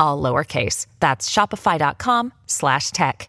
all lowercase. That's shopify.com slash tech.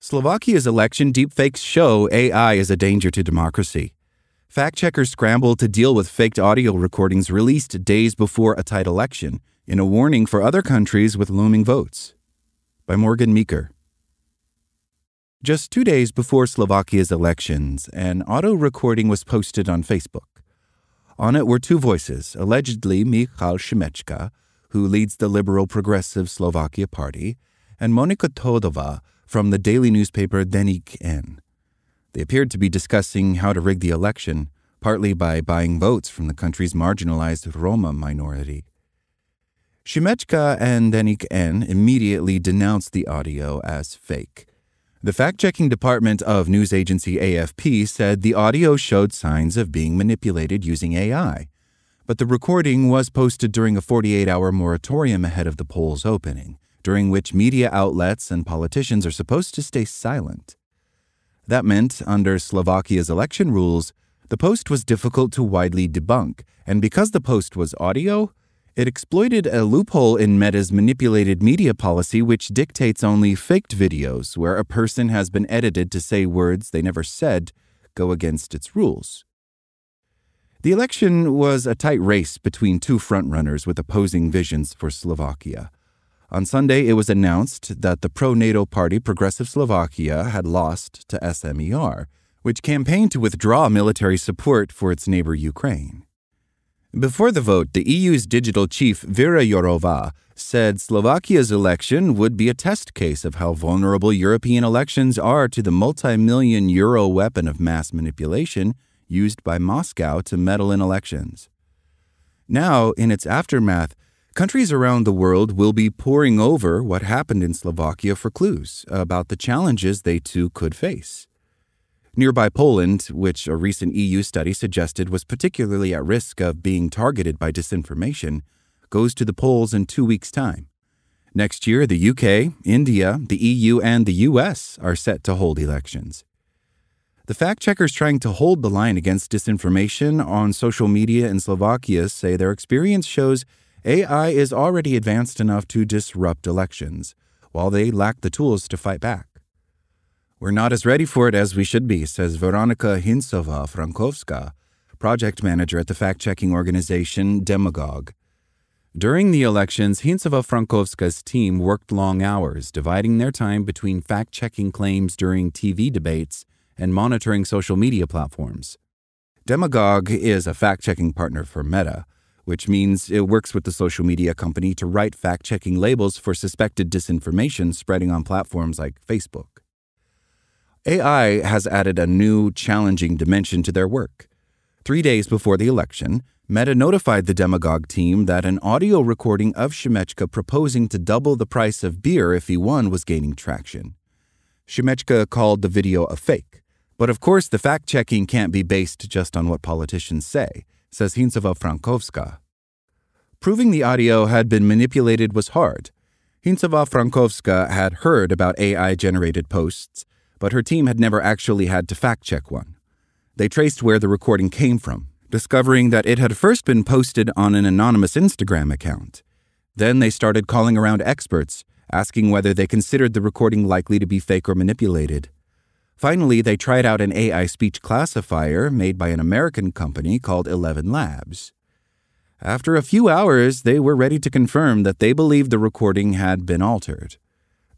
Slovakia's election deepfakes show AI is a danger to democracy. Fact checkers scramble to deal with faked audio recordings released days before a tight election in a warning for other countries with looming votes. By Morgan Meaker. Just two days before Slovakia's elections, an auto recording was posted on Facebook. On it were two voices, allegedly Michal Šimečka, who leads the liberal progressive Slovakia party, and Monika Todova, from the daily newspaper Denik N. They appeared to be discussing how to rig the election, partly by buying votes from the country's marginalized Roma minority. Šimečka and Denik N immediately denounced the audio as fake. The fact checking department of news agency AFP said the audio showed signs of being manipulated using AI, but the recording was posted during a 48 hour moratorium ahead of the polls opening during which media outlets and politicians are supposed to stay silent. That meant, under Slovakia's election rules, the post was difficult to widely debunk, and because the post was audio, it exploited a loophole in Meta's manipulated media policy, which dictates only faked videos where a person has been edited to say words they never said go against its rules. The election was a tight race between two frontrunners with opposing visions for Slovakia. On Sunday, it was announced that the pro NATO party Progressive Slovakia had lost to SMER, which campaigned to withdraw military support for its neighbor Ukraine. Before the vote, the EU's digital chief Vera Jourova said Slovakia's election would be a test case of how vulnerable European elections are to the multi million euro weapon of mass manipulation used by Moscow to meddle in elections. Now, in its aftermath, Countries around the world will be poring over what happened in Slovakia for clues about the challenges they too could face. Nearby Poland, which a recent EU study suggested was particularly at risk of being targeted by disinformation, goes to the polls in two weeks' time. Next year, the UK, India, the EU, and the US are set to hold elections. The fact checkers trying to hold the line against disinformation on social media in Slovakia say their experience shows AI is already advanced enough to disrupt elections, while they lack the tools to fight back. We're not as ready for it as we should be, says Veronika Hincová Frankovská, project manager at the fact checking organization Demagog. During the elections, Hincová Frankovská's team worked long hours, dividing their time between fact checking claims during TV debates and monitoring social media platforms. Demagog is a fact checking partner for Meta, which means it works with the social media company to write fact checking labels for suspected disinformation spreading on platforms like Facebook. AI has added a new, challenging dimension to their work. Three days before the election, Meta notified the Demagog team that an audio recording of Šimečka proposing to double the price of beer if he won was gaining traction. Šimečka called the video a fake. But of course, the fact checking can't be based just on what politicians say says Hincová Frankovská. Proving the audio had been manipulated was hard. Hincová Frankovská had heard about AI generated posts, but her team had never actually had to fact check one. They traced where the recording came from, discovering that it had first been posted on an anonymous Instagram account. Then they started calling around experts, asking whether they considered the recording likely to be fake or manipulated. Finally, they tried out an AI speech classifier made by an American company called ElevenLabs. After a few hours, they were ready to confirm that they believed the recording had been altered.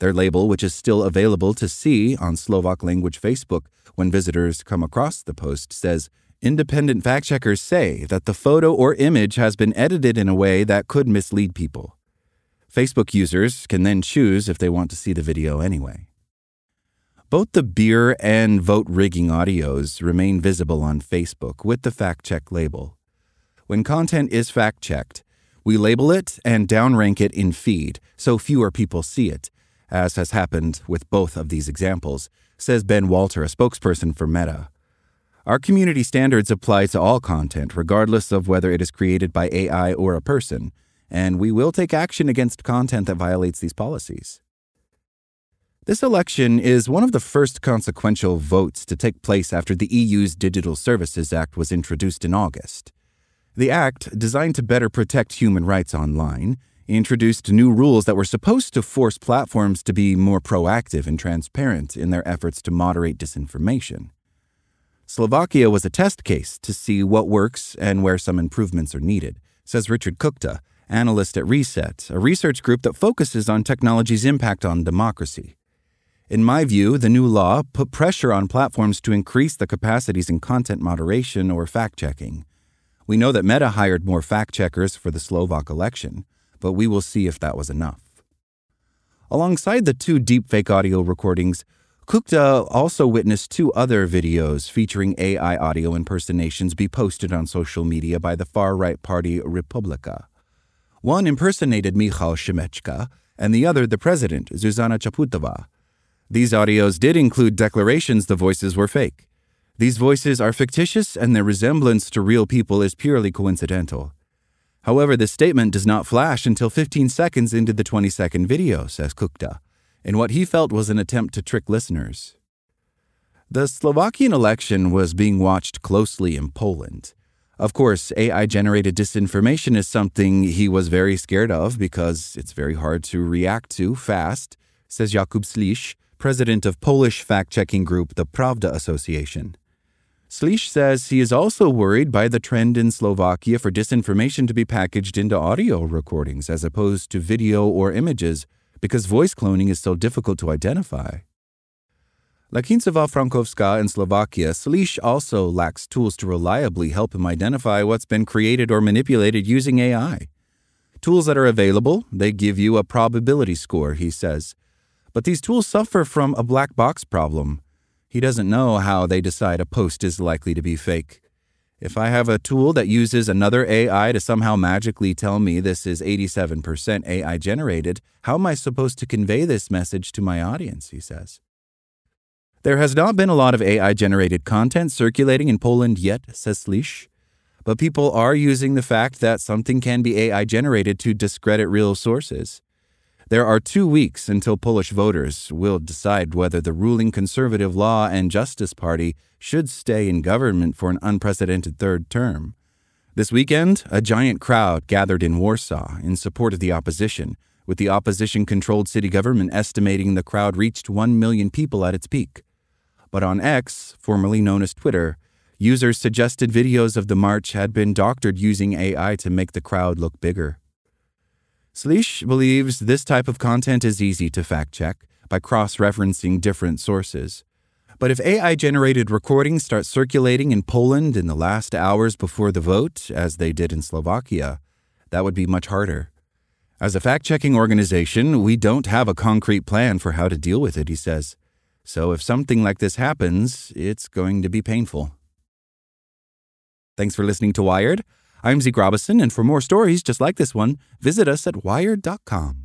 Their label, which is still available to see on Slovak language Facebook when visitors come across the post, says Independent fact checkers say that the photo or image has been edited in a way that could mislead people. Facebook users can then choose if they want to see the video anyway. Both the beer and vote rigging audios remain visible on Facebook with the fact check label. When content is fact checked, we label it and downrank it in feed so fewer people see it, as has happened with both of these examples, says Ben Walter, a spokesperson for Meta. Our community standards apply to all content, regardless of whether it is created by AI or a person, and we will take action against content that violates these policies. This election is one of the first consequential votes to take place after the EU's Digital Services Act was introduced in August. The act, designed to better protect human rights online, introduced new rules that were supposed to force platforms to be more proactive and transparent in their efforts to moderate disinformation. Slovakia was a test case to see what works and where some improvements are needed, says Richard Kuchta, analyst at Reset, a research group that focuses on technology's impact on democracy. In my view, the new law put pressure on platforms to increase the capacities in content moderation or fact checking. We know that Meta hired more fact checkers for the Slovak election, but we will see if that was enough. Alongside the two deepfake audio recordings, Kuchta also witnessed two other videos featuring AI audio impersonations be posted on social media by the far right party Republika. One impersonated Michal Šimečka, and the other the president, Zuzana Čaputová. These audios did include declarations the voices were fake. These voices are fictitious, and their resemblance to real people is purely coincidental. However, this statement does not flash until 15 seconds into the 20 second video, says Kuchta, in what he felt was an attempt to trick listeners. The Slovakian election was being watched closely in Poland. Of course, AI generated disinformation is something he was very scared of because it's very hard to react to fast, says Jakub Slisz, president of Polish fact checking group the Pravda Association. Slisz says he is also worried by the trend in Slovakia for disinformation to be packaged into audio recordings as opposed to video or images because voice cloning is so difficult to identify. Like Hincová Frankovská in Slovakia, Slisz also lacks tools to reliably help him identify what's been created or manipulated using AI. Tools that are available, they give you a probability score, he says. But these tools suffer from a black box problem. He doesn't know how they decide a post is likely to be fake. If I have a tool that uses another AI to somehow magically tell me this is 87% AI generated, how am I supposed to convey this message to my audience? He says. There has not been a lot of AI generated content circulating in Poland yet, says Slisz, but people are using the fact that something can be AI generated to discredit real sources. There are two weeks until Polish voters will decide whether the ruling Conservative Law and Justice Party should stay in government for an unprecedented third term. This weekend, a giant crowd gathered in Warsaw in support of the opposition, with the opposition controlled city government estimating the crowd reached 1 million people at its peak. But on X, formerly known as Twitter, users suggested videos of the march had been doctored using AI to make the crowd look bigger. Slisz believes this type of content is easy to fact check by cross referencing different sources. But if AI generated recordings start circulating in Poland in the last hours before the vote, as they did in Slovakia, that would be much harder. As a fact checking organization, we don't have a concrete plan for how to deal with it, he says. So if something like this happens, it's going to be painful. Thanks for listening to Wired. I'm Zeke Robison, and for more stories just like this one, visit us at wired.com.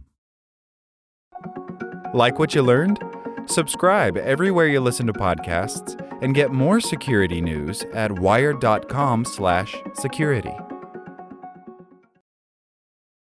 Like what you learned? Subscribe everywhere you listen to podcasts and get more security news at wired.com/security.